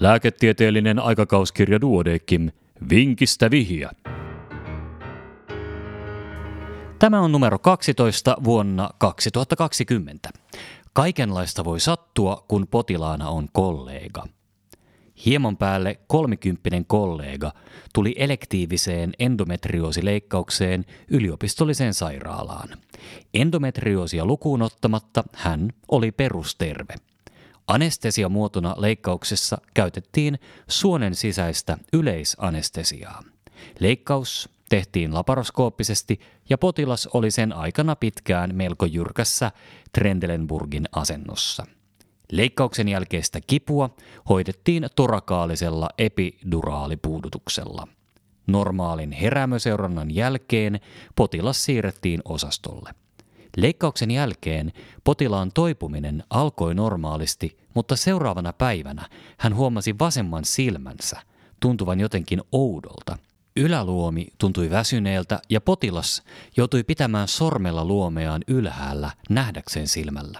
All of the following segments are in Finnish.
Lääketieteellinen aikakauskirja Duodekim. Vinkistä vihiä. Tämä on numero 12 vuonna 2020. Kaikenlaista voi sattua, kun potilaana on kollega. Hieman päälle kolmikymppinen kollega tuli elektiiviseen endometriosileikkaukseen yliopistolliseen sairaalaan. Endometrioosia lukuun ottamatta hän oli perusterve. Anestesiamuotona leikkauksessa käytettiin suonen sisäistä yleisanestesiaa. Leikkaus tehtiin laparoskooppisesti ja potilas oli sen aikana pitkään melko jyrkässä Trendelenburgin asennossa. Leikkauksen jälkeistä kipua hoidettiin torakaalisella epiduraalipuudutuksella. Normaalin heräämöseurannan jälkeen potilas siirrettiin osastolle. Leikkauksen jälkeen potilaan toipuminen alkoi normaalisti, mutta seuraavana päivänä hän huomasi vasemman silmänsä tuntuvan jotenkin oudolta. Yläluomi tuntui väsyneeltä ja potilas joutui pitämään sormella luomeaan ylhäällä nähdäkseen silmällä.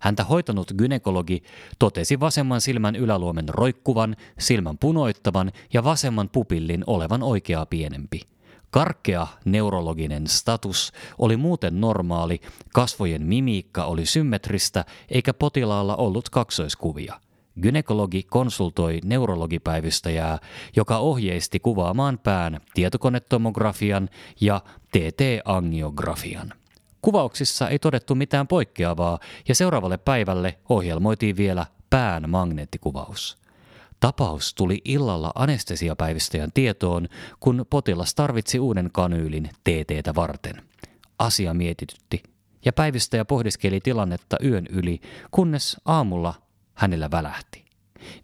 Häntä hoitanut gynekologi totesi vasemman silmän yläluomen roikkuvan, silmän punoittavan ja vasemman pupillin olevan oikeaa pienempi. Karkea neurologinen status oli muuten normaali, kasvojen mimiikka oli symmetristä eikä potilaalla ollut kaksoiskuvia. Gynekologi konsultoi neurologipäivystäjää, joka ohjeisti kuvaamaan pään tietokonetomografian ja TT-angiografian. Kuvauksissa ei todettu mitään poikkeavaa ja seuraavalle päivälle ohjelmoitiin vielä pään magneettikuvaus. Tapaus tuli illalla anestesiapäivystäjän tietoon, kun potilas tarvitsi uuden kanyylin TTtä varten. Asia mietitytti ja päivystäjä pohdiskeli tilannetta yön yli, kunnes aamulla hänellä välähti.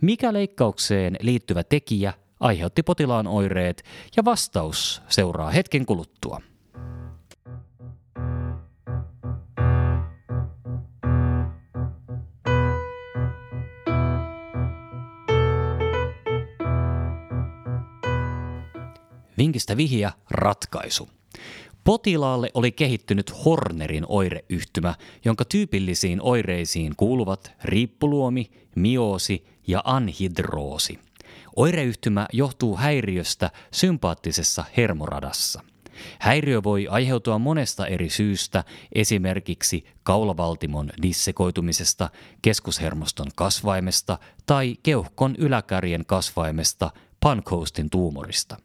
Mikä leikkaukseen liittyvä tekijä aiheutti potilaan oireet ja vastaus seuraa hetken kuluttua. Vinkistä vihiä ratkaisu. Potilaalle oli kehittynyt Hornerin oireyhtymä, jonka tyypillisiin oireisiin kuuluvat riippuluomi, mioosi ja anhidroosi. Oireyhtymä johtuu häiriöstä sympaattisessa hermoradassa. Häiriö voi aiheutua monesta eri syystä, esimerkiksi kaulavaltimon dissekoitumisesta, keskushermoston kasvaimesta tai keuhkon yläkärjen kasvaimesta, Pancoastin tuumorista.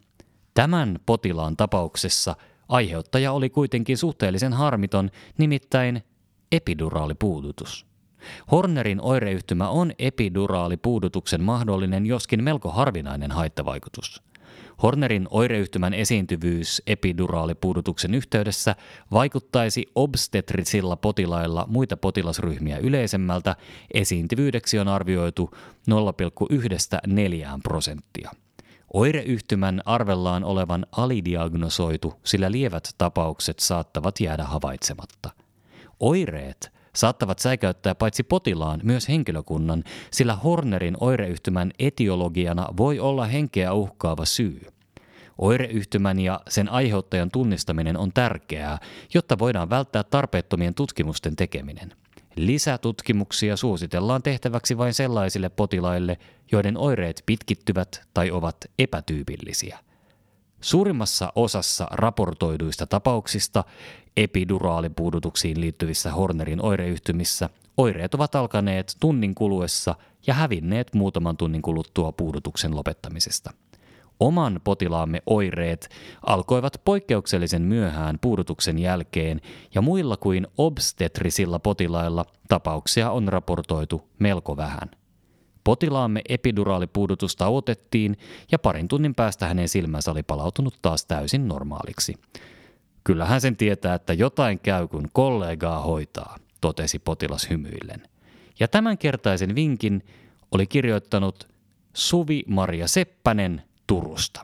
Tämän potilaan tapauksessa aiheuttaja oli kuitenkin suhteellisen harmiton, nimittäin epiduraalipuudutus. Hornerin oireyhtymä on epiduraalipuudutuksen mahdollinen, joskin melko harvinainen haittavaikutus. Hornerin oireyhtymän esiintyvyys epiduraalipuudutuksen yhteydessä vaikuttaisi obstetrisilla potilailla muita potilasryhmiä yleisemmältä. Esiintyvyydeksi on arvioitu 0,1-4 prosenttia. Oireyhtymän arvellaan olevan alidiagnosoitu, sillä lievät tapaukset saattavat jäädä havaitsematta. Oireet saattavat säikäyttää paitsi potilaan myös henkilökunnan, sillä Hornerin oireyhtymän etiologiana voi olla henkeä uhkaava syy. Oireyhtymän ja sen aiheuttajan tunnistaminen on tärkeää, jotta voidaan välttää tarpeettomien tutkimusten tekeminen. Lisätutkimuksia suositellaan tehtäväksi vain sellaisille potilaille, joiden oireet pitkittyvät tai ovat epätyypillisiä. Suurimmassa osassa raportoiduista tapauksista epiduraalipuudutuksiin liittyvissä Hornerin oireyhtymissä oireet ovat alkaneet tunnin kuluessa ja hävinneet muutaman tunnin kuluttua puudutuksen lopettamisesta. Oman potilaamme oireet alkoivat poikkeuksellisen myöhään puudutuksen jälkeen ja muilla kuin obstetrisilla potilailla tapauksia on raportoitu melko vähän. Potilaamme epiduraalipuudutus tauotettiin ja parin tunnin päästä hänen silmänsä oli palautunut taas täysin normaaliksi. Kyllähän sen tietää, että jotain käy, kun kollegaa hoitaa, totesi potilas hymyillen. Ja tämänkertaisen vinkin oli kirjoittanut Suvi Maria Seppänen Turusta.